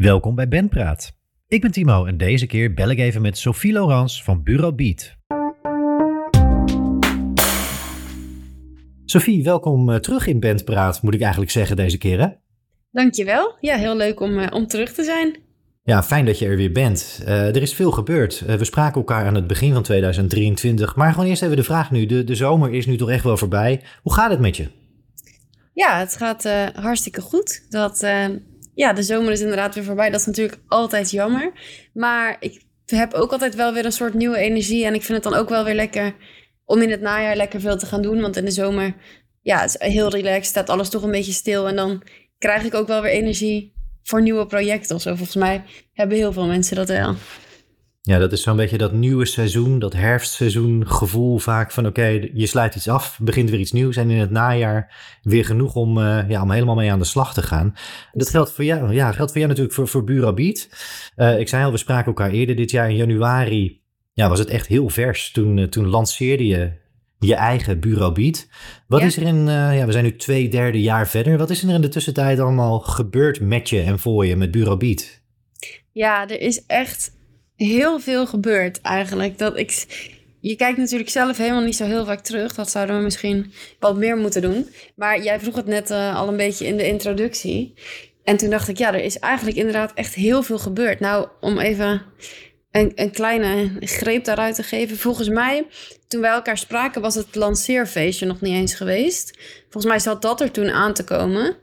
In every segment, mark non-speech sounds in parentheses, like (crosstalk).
Welkom bij Bandpraat. Ik ben Timo en deze keer bel ik even met Sophie Laurens van Bureau Beat. Sophie, welkom eh, terug in Bandpraat, moet ik eigenlijk zeggen deze keer hè? Dankjewel. Ja, heel leuk om, eh, om terug te zijn. Ja, fijn dat je er weer bent. Eh, er is veel gebeurd. we spraken elkaar aan het begin van 2023. Maar gewoon eerst even de vraag nu. De, de zomer is nu toch echt wel voorbij. Hoe gaat het met je? Ja, het gaat hartstikke goed. Dat, ja, de zomer is inderdaad weer voorbij. Dat is natuurlijk altijd jammer. Maar ik heb ook altijd wel weer een soort nieuwe energie. En ik vind het dan ook wel weer lekker om in het najaar lekker veel te gaan doen. Want in de zomer, ja, is heel relaxed. Staat alles toch een beetje stil. En dan krijg ik ook wel weer energie voor nieuwe projecten of zo. Volgens mij hebben heel veel mensen dat wel. Ja, dat is zo'n beetje dat nieuwe seizoen, dat herfstseizoen gevoel vaak van oké, je sluit iets af, begint weer iets nieuws en in het najaar weer genoeg om, uh, ja, om helemaal mee aan de slag te gaan. Dat geldt voor jou, ja, geldt voor jou natuurlijk voor, voor Bureau Beat. Uh, ik zei al, we spraken elkaar eerder dit jaar in januari. Ja, was het echt heel vers. Toen, uh, toen lanceerde je je eigen Bureau Beat. Wat is er in, ja, we zijn nu twee derde jaar verder. Wat is er in de tussentijd allemaal gebeurd met je en voor je met Bureau Beat? Ja, er is echt heel veel gebeurd eigenlijk. Dat ik, je kijkt natuurlijk zelf helemaal niet zo heel vaak terug. Dat zouden we misschien wat meer moeten doen. Maar jij vroeg het net uh, al een beetje in de introductie. En toen dacht ik, ja, er is eigenlijk inderdaad echt heel veel gebeurd. Nou, om even een, een kleine greep daaruit te geven. Volgens mij, toen wij elkaar spraken, was het lanceerfeestje nog niet eens geweest. Volgens mij zat dat er toen aan te komen.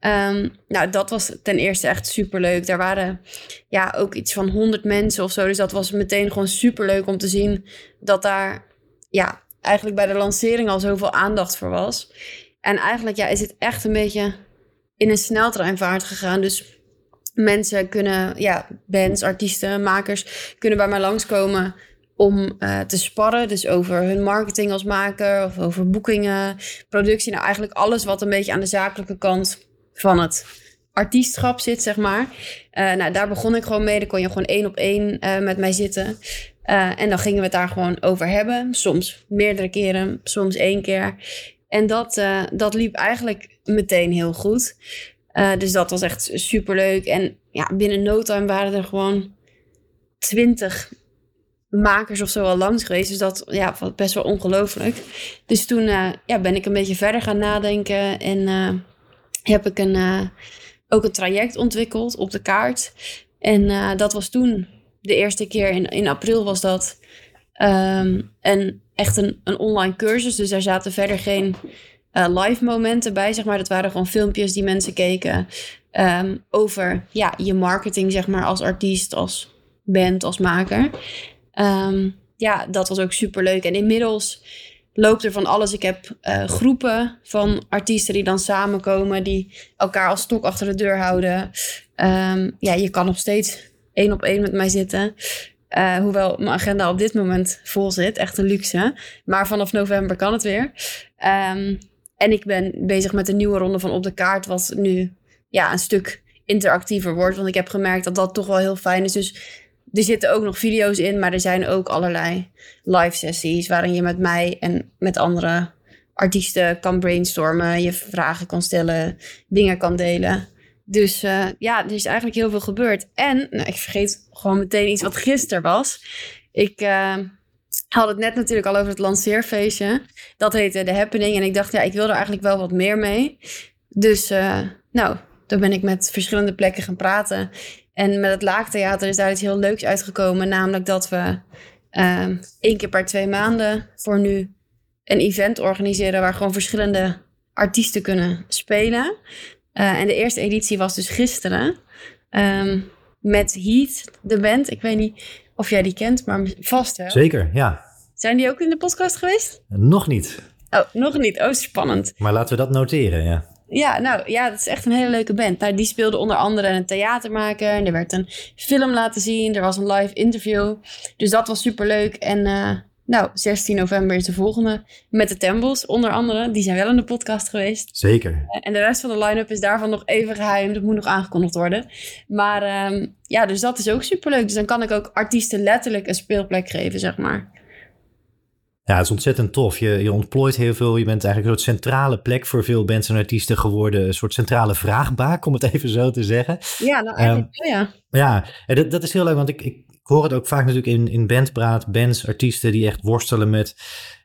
Um, nou, dat was ten eerste echt superleuk. Daar waren ja, ook iets van 100 mensen of zo. Dus dat was meteen gewoon superleuk om te zien dat daar ja, eigenlijk bij de lancering al zoveel aandacht voor was. En eigenlijk ja, is het echt een beetje in een sneltreinvaart gegaan. Dus mensen kunnen, ja, bands, artiesten, makers kunnen bij mij langskomen om uh, te sparren. Dus over hun marketing als maker of over boekingen, productie. Nou, eigenlijk alles wat een beetje aan de zakelijke kant van het artiestschap zit, zeg maar. Uh, nou, daar begon ik gewoon mee. Dan kon je gewoon één op één uh, met mij zitten. Uh, en dan gingen we het daar gewoon over hebben. Soms meerdere keren, soms één keer. En dat, dat liep eigenlijk meteen heel goed. dus dat was echt super leuk. En ja, binnen no time waren er gewoon twintig makers of zo al langs geweest. Dus dat ja, was best wel ongelooflijk. Dus toen ja, ben ik een beetje verder gaan nadenken. En heb ik een, uh, ook een traject ontwikkeld op de kaart. En uh, dat was toen de eerste keer in, in april was dat um, een, echt een, een online cursus. Dus daar zaten verder geen uh, live momenten bij, zeg maar. Dat waren gewoon filmpjes die mensen keken um, over ja, je marketing, zeg maar, als artiest, als band, als maker. Um, ja, dat was ook super leuk. En inmiddels loopt er van alles. Ik heb uh, groepen van artiesten die dan samenkomen, die elkaar als stok achter de deur houden. Um, ja, je kan nog steeds één op één met mij zitten. Uh, hoewel mijn agenda op dit moment vol zit, echt een luxe. Maar vanaf november kan het weer. Um, en ik ben bezig met een nieuwe ronde van Op de Kaart, wat nu ja, een stuk interactiever wordt. Want ik heb gemerkt dat dat toch wel heel fijn is. Dus er zitten ook nog video's in, maar er zijn ook allerlei live sessies waarin je met mij en met andere artiesten kan brainstormen, je vragen kan stellen, dingen kan delen. Dus uh, ja, er is eigenlijk heel veel gebeurd. En nou, ik vergeet gewoon meteen iets wat gisteren was. Ik uh, had het net natuurlijk al over het lanceerfeestje. Dat heette The Happening. En ik dacht, ja, ik wil er eigenlijk wel wat meer mee. Dus uh, nou, daar ben ik met verschillende plekken gaan praten. En met het Laagtheater is daar iets heel leuks uitgekomen. Namelijk dat we uh, één keer per twee maanden voor nu een event organiseren waar gewoon verschillende artiesten kunnen spelen. Uh, en de eerste editie was dus gisteren. Um, met Heat, de band. Ik weet niet of jij die kent, maar vast wel. Zeker, ja. Zijn die ook in de podcast geweest? Nog niet. Oh, nog niet. Oh, spannend. Maar laten we dat noteren, ja. Ja, nou ja, dat is echt een hele leuke band. Nou, die speelde onder andere een theatermaker. En er werd een film laten zien. Er was een live interview. Dus dat was super leuk. En uh, nou, 16 november is de volgende. Met de Temples, onder andere. Die zijn wel in de podcast geweest. Zeker. Uh, en de rest van de line-up is daarvan nog even geheim. Dat moet nog aangekondigd worden. Maar um, ja, dus dat is ook super leuk. Dus dan kan ik ook artiesten letterlijk een speelplek geven, zeg maar. Ja, het is ontzettend tof. Je, je ontplooit heel veel. Je bent eigenlijk een soort centrale plek voor veel bands en artiesten geworden. Een soort centrale vraagbaak, om het (laughs) even zo te zeggen. Ja, nou eigenlijk um, ja. Ja, dat, dat is heel leuk, want ik, ik hoor het ook vaak natuurlijk in, in bandpraat. Bands, artiesten die echt worstelen met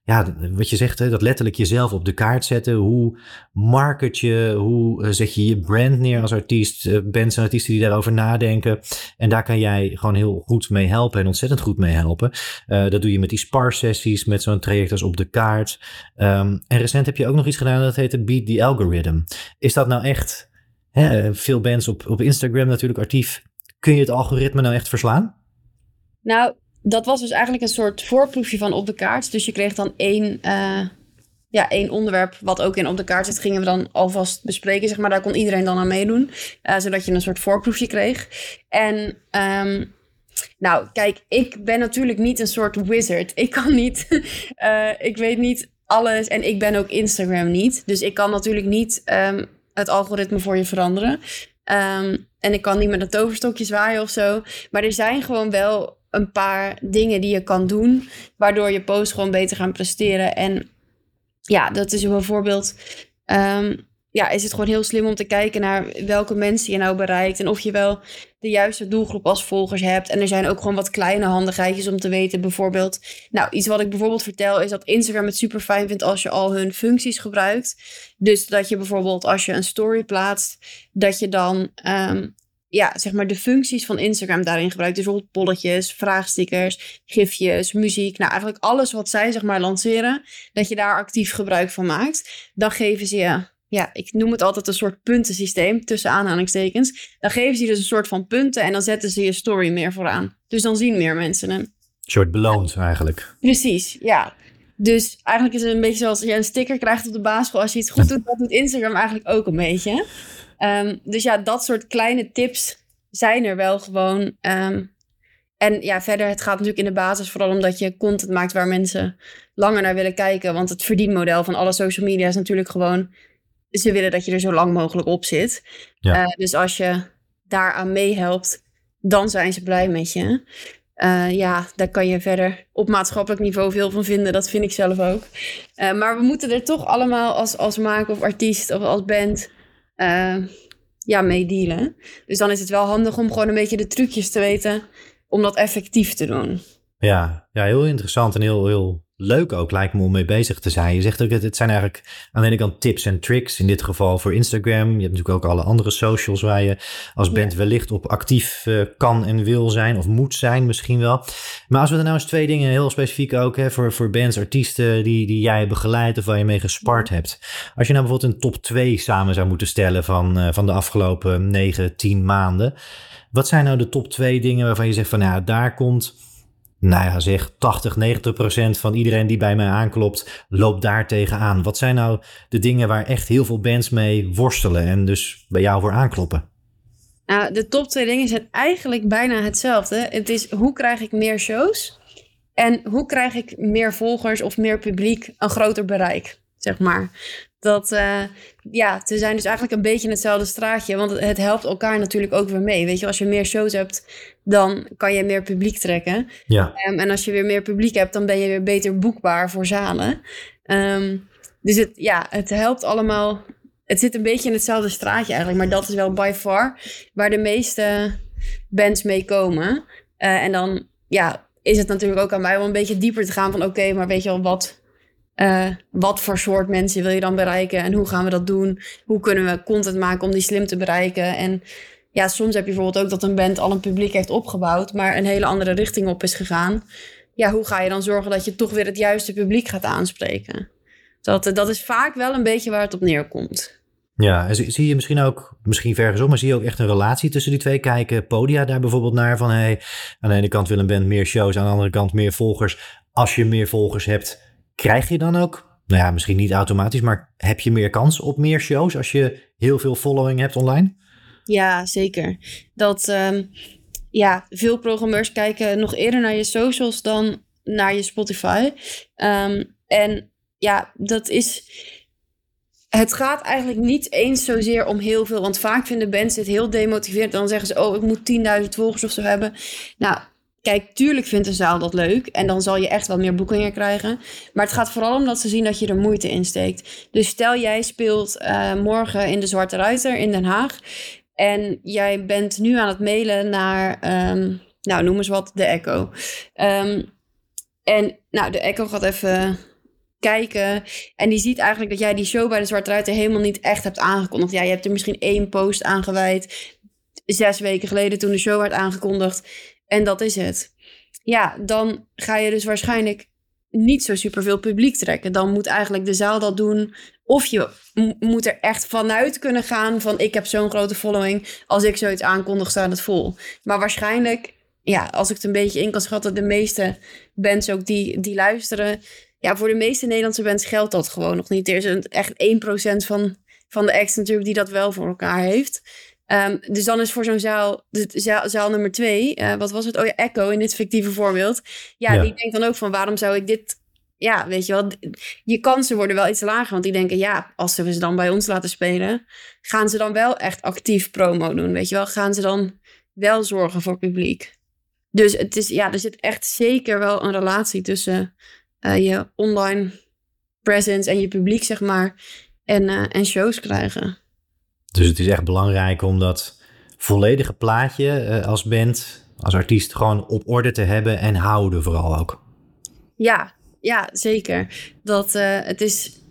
ja, wat je zegt, hè, dat letterlijk jezelf op de kaart zetten. Hoe market je, hoe zet je je brand neer als artiest? Uh, bands en artiesten die daarover nadenken. En daar kan jij gewoon heel goed mee helpen en ontzettend goed mee helpen. Uh, dat doe je met die spar-sessies, met zo'n traject als op de kaart. Um, en recent heb je ook nog iets gedaan dat heet Beat the Algorithm. Is dat nou echt, hè, veel bands op, op Instagram natuurlijk actief. Kun je het algoritme nou echt verslaan? Nou, dat was dus eigenlijk een soort voorproefje van op de kaart. Dus je kreeg dan één, uh, ja, één onderwerp wat ook in op de kaart zit. Gingen we dan alvast bespreken, zeg maar. Daar kon iedereen dan aan meedoen. Uh, zodat je een soort voorproefje kreeg. En um, nou, kijk, ik ben natuurlijk niet een soort wizard. Ik kan niet, uh, (laughs) ik weet niet alles. En ik ben ook Instagram niet. Dus ik kan natuurlijk niet um, het algoritme voor je veranderen. Um, en ik kan niet met een toverstokje zwaaien of zo. Maar er zijn gewoon wel een paar dingen die je kan doen, waardoor je post gewoon beter gaan presteren. En ja, dat is bijvoorbeeld. Um, ja, is het gewoon heel slim om te kijken naar welke mensen je nou bereikt. En of je wel de juiste doelgroep als volgers hebt. En er zijn ook gewoon wat kleine handigheidjes om te weten. Bijvoorbeeld, nou, iets wat ik bijvoorbeeld vertel is dat Instagram het super fijn vindt als je al hun functies gebruikt. Dus dat je bijvoorbeeld als je een story plaatst, dat je dan um, ja, zeg maar de functies van Instagram daarin gebruikt. Dus bijvoorbeeld polletjes, vraagstickers, gifjes, muziek. Nou, eigenlijk alles wat zij zeg maar lanceren, dat je daar actief gebruik van maakt. Dan geven ze je, ja, ik noem het altijd een soort puntensysteem, tussen aanhalingstekens. Dan geven ze je dus een soort van punten en dan zetten ze je story meer vooraan. Dus dan zien meer mensen hem. Een soort beloond eigenlijk. Precies, ja. Dus eigenlijk is het een beetje zoals je een sticker krijgt op de basisschool. Als je iets goed doet, dat doet Instagram eigenlijk ook een beetje. Um, dus ja, dat soort kleine tips zijn er wel gewoon. Um, en ja, verder, het gaat natuurlijk in de basis vooral omdat je content maakt waar mensen langer naar willen kijken. Want het verdienmodel van alle social media is natuurlijk gewoon... ze willen dat je er zo lang mogelijk op zit. Ja. Uh, dus als je daaraan meehelpt, dan zijn ze blij met je. Uh, ja, daar kan je verder op maatschappelijk niveau veel van vinden. Dat vind ik zelf ook. Uh, maar we moeten er toch allemaal als, als maker of artiest of als band uh, ja, mee dealen. Dus dan is het wel handig om gewoon een beetje de trucjes te weten om dat effectief te doen. Ja, ja heel interessant en heel, heel leuk ook lijkt me om mee bezig te zijn. Je zegt ook, dat het zijn eigenlijk aan de ene kant tips en tricks. In dit geval voor Instagram. Je hebt natuurlijk ook alle andere socials waar je als band wellicht op actief uh, kan en wil zijn. Of moet zijn misschien wel. Maar als we er nou eens twee dingen heel specifiek ook hè, voor, voor bands, artiesten die, die jij begeleid of waar je mee gespart hebt. Als je nou bijvoorbeeld een top 2 samen zou moeten stellen van, uh, van de afgelopen 9, 10 maanden. Wat zijn nou de top 2 dingen waarvan je zegt van nou, daar komt nou ja, zeg 80, 90 procent van iedereen die bij mij aanklopt, loopt daar tegenaan. Wat zijn nou de dingen waar echt heel veel bands mee worstelen en dus bij jou voor aankloppen? Nou, de top twee dingen zijn eigenlijk bijna hetzelfde. Het is hoe krijg ik meer shows en hoe krijg ik meer volgers of meer publiek, een groter bereik, zeg maar. Dat, uh, ja, ze zijn dus eigenlijk een beetje hetzelfde straatje. Want het helpt elkaar natuurlijk ook weer mee. Weet je, als je meer shows hebt, dan kan je meer publiek trekken. Ja. Um, en als je weer meer publiek hebt, dan ben je weer beter boekbaar voor zalen. Um, dus het, ja, het helpt allemaal. Het zit een beetje in hetzelfde straatje eigenlijk. Maar dat is wel by far waar de meeste bands mee komen. Uh, en dan ja, is het natuurlijk ook aan mij om een beetje dieper te gaan van... oké, okay, maar weet je wel, wat uh, wat voor soort mensen wil je dan bereiken en hoe gaan we dat doen? Hoe kunnen we content maken om die slim te bereiken? En ja, soms heb je bijvoorbeeld ook dat een band al een publiek heeft opgebouwd, maar een hele andere richting op is gegaan. Ja, hoe ga je dan zorgen dat je toch weer het juiste publiek gaat aanspreken? Dat, dat is vaak wel een beetje waar het op neerkomt. Ja, en zie je misschien ook, misschien vergezond, maar zie je ook echt een relatie tussen die twee? Kijken Podia daar bijvoorbeeld naar van, hey, aan de ene kant wil een band meer shows, aan de andere kant meer volgers. Als je meer volgers hebt, Krijg je dan ook, nou ja, misschien niet automatisch, maar heb je meer kans op meer shows als je heel veel following hebt online? Ja, zeker. Dat, um, ja, veel programmeurs kijken nog eerder naar je socials dan naar je Spotify. Um, en ja, dat is. Het gaat eigenlijk niet eens zozeer om heel veel. Want vaak vinden bands het heel demotiverend. Dan zeggen ze: Oh, ik moet 10.000 volgers of zo hebben. Nou, kijk, tuurlijk vindt een zaal dat leuk. En dan zal je echt wel meer boekingen krijgen. Maar het gaat vooral om dat ze zien dat je er moeite in steekt. Dus stel jij speelt uh, morgen in de Zwarte Ruiter in Den Haag. En jij bent nu aan het mailen naar, um, nou noem eens wat, de Echo. Um, en nou, de Echo gaat even kijken. En die ziet eigenlijk dat jij die show bij de Zwarte Ruiter helemaal niet echt hebt aangekondigd. Ja, je hebt er misschien één post aangeweid. Zes weken geleden toen de show werd aangekondigd. En dat is het. Ja, dan ga je dus waarschijnlijk niet zo superveel publiek trekken. Dan moet eigenlijk de zaal dat doen. Of je moet er echt vanuit kunnen gaan van ik heb zo'n grote following. Als ik zoiets aankondig, staat het vol. Maar waarschijnlijk, ja, als ik het een beetje in kan schatten, de meeste bands ook die, die luisteren. Ja, voor de meeste Nederlandse bands geldt dat gewoon nog niet. Er is echt 1% van, van de acts natuurlijk die dat wel voor elkaar heeft. Um, dus dan is voor zo'n zaal, zaal, zaal nummer twee, uh, wat was het? Oh ja, Echo in dit fictieve voorbeeld. Ja, ja, die denkt dan ook van waarom zou ik dit ja, weet je wel, je kansen worden wel iets lager. Want die denken, ja, als we ze dan bij ons laten spelen, gaan ze dan wel echt actief promo doen. Weet je wel, gaan ze dan wel zorgen voor publiek. Dus het is, ja, er zit echt zeker wel een relatie tussen uh, je online presence en je publiek, zeg maar, en, uh, en shows krijgen. Dus het is echt belangrijk om dat volledige plaatje uh, als band, als artiest, gewoon op orde te hebben en houden vooral ook. Ja, ja, zeker. Dat uh, het is.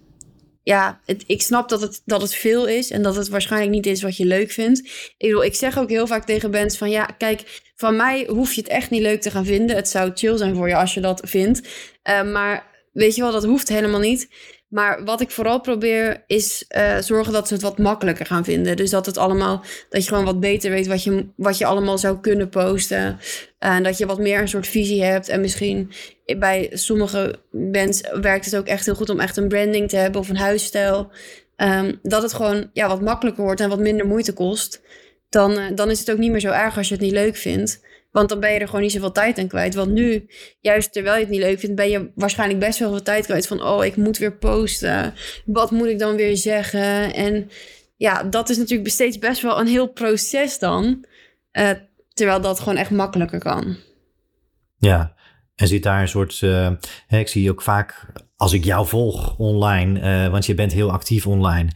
Ja, het, ik snap dat het, dat het veel is en dat het waarschijnlijk niet is wat je leuk vindt. Ik bedoel, ik zeg ook heel vaak tegen bands van ja, kijk, van mij hoef je het echt niet leuk te gaan vinden. Het zou chill zijn voor je als je dat vindt. Uh, maar weet je wel, dat hoeft helemaal niet. Maar wat ik vooral probeer is uh, zorgen dat ze het wat makkelijker gaan vinden. Dus dat het allemaal, dat je gewoon wat beter weet wat je, wat je allemaal zou kunnen posten. En dat je wat meer een soort visie hebt. En misschien bij sommige bands werkt het ook echt heel goed om echt een branding te hebben of een huisstijl. Um, dat het gewoon ja, wat makkelijker wordt en wat minder moeite kost. Dan, uh, dan is het ook niet meer zo erg als je het niet leuk vindt. Want dan ben je er gewoon niet zoveel tijd aan kwijt. Want nu, juist terwijl je het niet leuk vindt, ben je waarschijnlijk best wel veel tijd kwijt. Van, oh, ik moet weer posten. Wat moet ik dan weer zeggen? En ja, dat is natuurlijk steeds best wel een heel proces dan. Uh, terwijl dat gewoon echt makkelijker kan. Ja, en zit daar een soort. Uh, ik zie ook vaak als ik jou volg online, uh, want je bent heel actief online,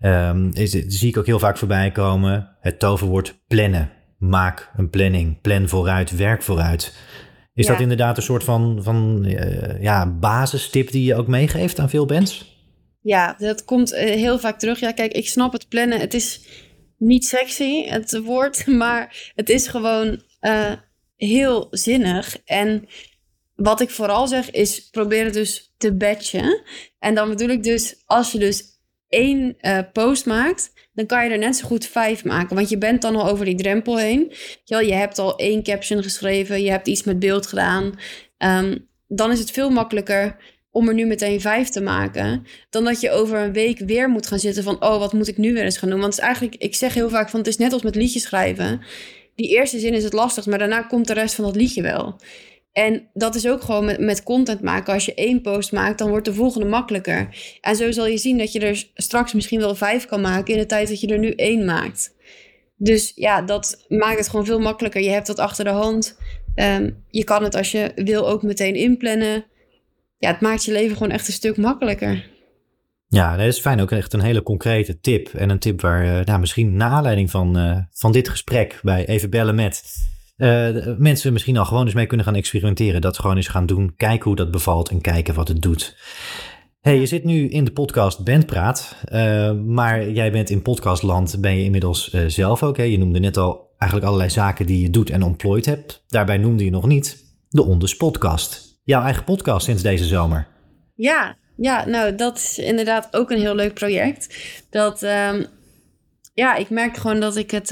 um, is, zie ik ook heel vaak voorbij komen het toverwoord plannen maak een planning, plan vooruit, werk vooruit. Is dat inderdaad een soort van, van uh, ja, basistip die je ook meegeeft aan veel bands? Ja, dat komt eh, heel vaak terug. Ja, kijk, ik snap het plannen. Het is niet sexy, het woord, (laughs) maar het is gewoon uh, heel zinnig. En wat ik vooral zeg is probeer het dus te batchen. En dan bedoel ik dus, als je dus één uh, post maakt, dan kan je er net zo goed vijf maken. Want je bent dan al over die drempel heen. Je hebt al één caption geschreven, je hebt iets met beeld gedaan. Um, dan is het veel makkelijker om er nu meteen vijf te maken. Dan dat je over een week weer moet gaan zitten van... oh, wat moet ik nu weer eens gaan doen? Want het is eigenlijk, ik zeg heel vaak van... het is net als met liedjes schrijven. Die eerste zin is het lastigst, maar daarna komt de rest van dat liedje wel. En dat is ook gewoon met, met content maken. Als je één post maakt, dan wordt de volgende makkelijker. En zo zal je zien dat je er straks misschien wel vijf kan maken in de tijd dat je er nu één maakt. Dus ja, dat maakt het gewoon veel makkelijker. Je hebt dat achter de hand. Um, je kan het als je wil ook meteen inplannen. Ja, het maakt je leven gewoon echt een stuk makkelijker. Ja, dat is fijn. Ook echt een hele concrete tip. En een tip waar uh, nou, misschien na aanleiding van, uh, van dit gesprek bij Even Bellen Met uh, mensen misschien al gewoon eens mee kunnen gaan experimenteren. Dat gewoon eens gaan doen. Kijken hoe dat bevalt en kijken wat het doet. Hey, je zit nu in de podcast Bandpraat. Uh, maar jij bent in podcastland, ben je inmiddels uh, zelf ook. Hè? Je noemde net al eigenlijk allerlei zaken die je doet en ontplooid hebt. Daarbij noemde je nog niet de Onders podcast. Jouw eigen podcast sinds deze zomer. Ja, ja, nou dat is inderdaad ook een heel leuk project. Dat, um, ja, ik merk gewoon dat ik het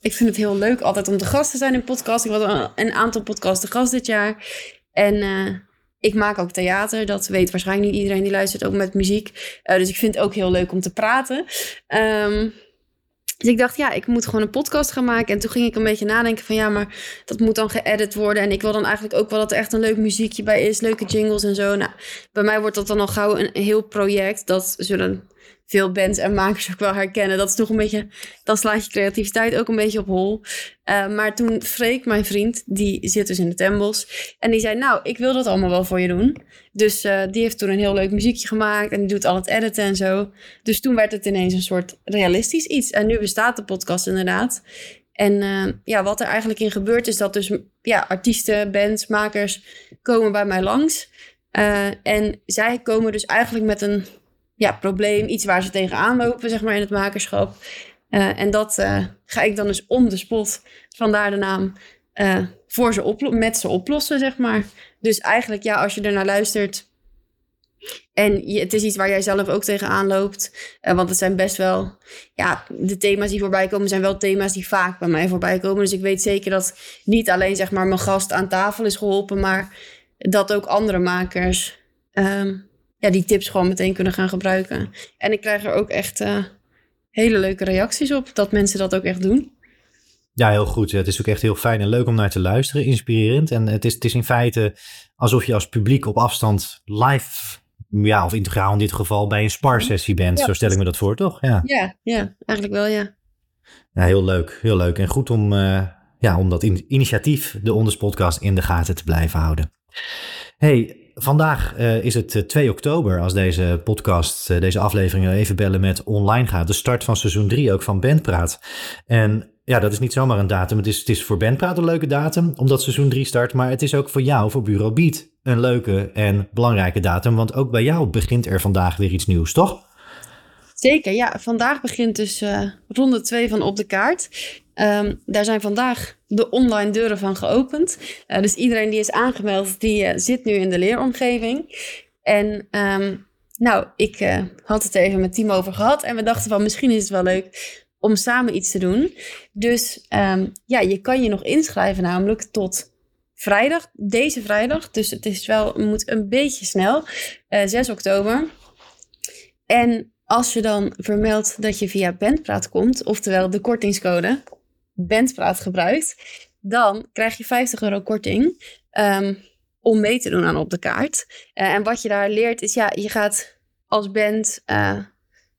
ik vind het heel leuk altijd om te gast te zijn in podcast. Ik had een aantal podcasts gast dit jaar. En uh, ik maak ook theater. Dat weet waarschijnlijk niet iedereen die luistert, ook met muziek. Uh, dus ik vind het ook heel leuk om te praten. Um, dus ik dacht, ja, ik moet gewoon een podcast gaan maken. En toen ging ik een beetje nadenken van, ja, maar dat moet dan geëdit worden. En ik wil dan eigenlijk ook wel dat er echt een leuk muziekje bij is. Leuke jingles en zo. Nou, bij mij wordt dat dan al gauw een heel project. Dat zullen veel bands en makers ook wel herkennen. Dat is toch een beetje, dan slaat je creativiteit ook een beetje op hol. Uh, maar toen Freek, mijn vriend, die zit dus in de Tembos. En die zei, nou, ik wil dat allemaal wel voor je doen. Dus uh, die heeft toen een heel leuk muziekje gemaakt. En die doet al het editen en zo. Dus toen werd het ineens een soort realistisch iets. En nu bestaat de podcast inderdaad. En uh, ja, wat er eigenlijk in gebeurt is dat dus ja, artiesten, bands, makers komen bij mij langs. en zij komen dus eigenlijk met een ja, probleem, iets waar ze tegenaan lopen, zeg maar, in het makerschap. Uh, en dat uh, ga ik dan dus om de spot, vandaar de naam, uh, voor ze met ze oplossen, zeg maar. Dus eigenlijk, ja, als je er naar luistert en je, het is iets waar jij zelf ook tegenaan loopt, want het zijn best wel, ja, de thema's die voorbij komen zijn wel thema's die vaak bij mij voorbij komen. Dus ik weet zeker dat niet alleen, zeg maar, mijn gast aan tafel is geholpen, maar dat ook andere makers um, ja, die tips gewoon meteen kunnen gaan gebruiken. En ik krijg er ook echt uh, hele leuke reacties op, dat mensen dat ook echt doen. Ja, heel goed. Het is ook echt heel fijn en leuk om naar te luisteren, inspirerend. En het is, het is in feite alsof je als publiek op afstand live, ja, of integraal in dit geval, bij een sparsessie bent. Zo stel ik me dat voor, toch? Ja, ja, ja eigenlijk wel, ja. Ja, heel leuk, heel leuk. En goed om, uh, ja, om dat initiatief, de Onders Podcast, in de gaten te blijven houden. Hey, Vandaag uh, is het 2 eh, oktober als deze podcast, uh, deze aflevering even bellen met online gaat. De start van seizoen 3 ook van Bandpraat. En ja, dat is niet zomaar een datum. Het is, het is voor Bandpraat een leuke datum, omdat seizoen 3 start. Maar het is ook voor jou, voor Bureau Beat, een leuke en belangrijke datum. Want ook bij jou begint er vandaag weer iets nieuws, toch? Zeker, ja. Vandaag begint dus ronde 2 van Op de Kaart. Um, daar zijn vandaag de online deuren van geopend. Uh, dus iedereen die is aangemeld, die uh, zit nu in de leeromgeving. En um, nou, ik had het even met Timo over gehad. En we dachten van misschien is het wel leuk om samen iets te doen. Dus um, ja, je kan je nog inschrijven namelijk tot vrijdag, deze vrijdag. Dus het is wel, moet een beetje snel, 6 oktober. En als je dan vermeldt dat je via Bandpraat komt, oftewel de kortingscode Bandpraat gebruikt, dan krijg je 50 euro korting um, om mee te doen aan op de kaart. Uh, en wat je daar leert is, ja, je gaat als band, uh,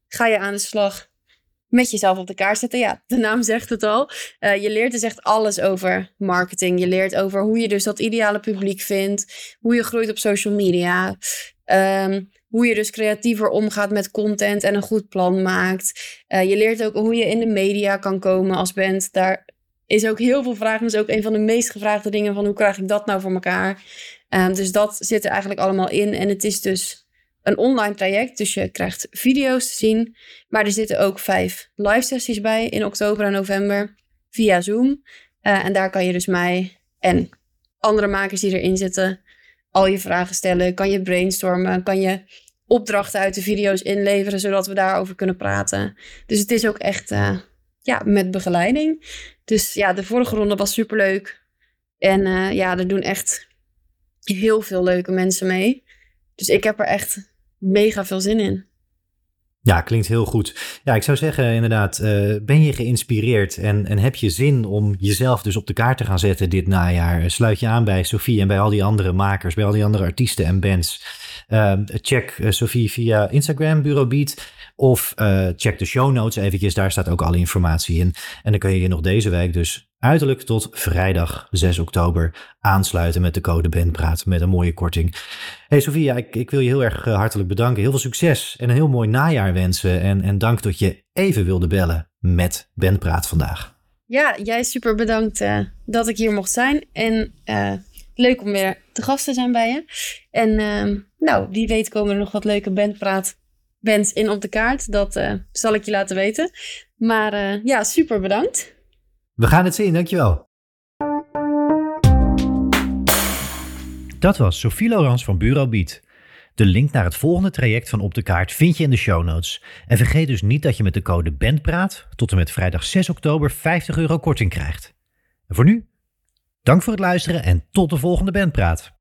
ga je aan de slag met jezelf op de kaart zetten. Ja, de naam zegt het al. Uh, je leert dus echt alles over marketing. Je leert over hoe je dus dat ideale publiek vindt. Hoe je groeit op social media. Um, hoe je dus creatiever omgaat met content en een goed plan maakt. Uh, je leert ook hoe je in de media kan komen als band. Daar is ook heel veel vragen. Dat is ook een van de meest gevraagde dingen van hoe krijg ik dat nou voor elkaar. Um, dus dat zit er eigenlijk allemaal in. En het is dus een online traject. Dus je krijgt video's te zien. Maar er zitten ook vijf live sessies bij in oktober en november via Zoom. Uh, en daar kan je dus mij en andere makers die erin zitten al je vragen stellen. Kan je brainstormen. Kan je opdrachten uit de video's inleveren, zodat we daarover kunnen praten. Dus het is ook echt uh, ja, met begeleiding. Dus ja, de vorige ronde was superleuk. En uh, ja, er doen echt heel veel leuke mensen mee. Dus ik heb er echt mega veel zin in. Ja, klinkt heel goed. Ja, ik zou zeggen inderdaad, uh, ben je geïnspireerd en, en heb je zin om jezelf dus op de kaart te gaan zetten dit najaar? Sluit je aan bij Sofie en bij al die andere makers, bij al die andere artiesten en bands. Uh, check uh, Sofie via Instagram, Bureau Beat. Of check de show notes eventjes, daar staat ook alle informatie in. En dan kun je je nog deze week dus uiterlijk tot vrijdag 6 oktober aansluiten met de code BENPRAAT met een mooie korting. Hey Sofia, ik, ik wil je heel erg hartelijk bedanken. Heel veel succes en een heel mooi najaar wensen. En, en dank dat je even wilde bellen met BenPraat vandaag. Ja, jij super bedankt uh, dat ik hier mocht zijn. En uh, leuk om weer te gast te zijn bij je. En uh, nou, wie weet komen er nog wat leuke bandpraat bands in op de kaart. Dat zal ik je laten weten. Maar ja, super bedankt. We gaan het zien, dankjewel. Dat was Sophie Laurens van Bureau Beat. De link naar het volgende traject van Op de Kaart vind je in de show notes. En vergeet dus niet dat je met de code BANDPRAAT tot en met vrijdag 6 oktober 50 euro korting krijgt. En voor nu, dank voor het luisteren en tot de volgende Bandpraat.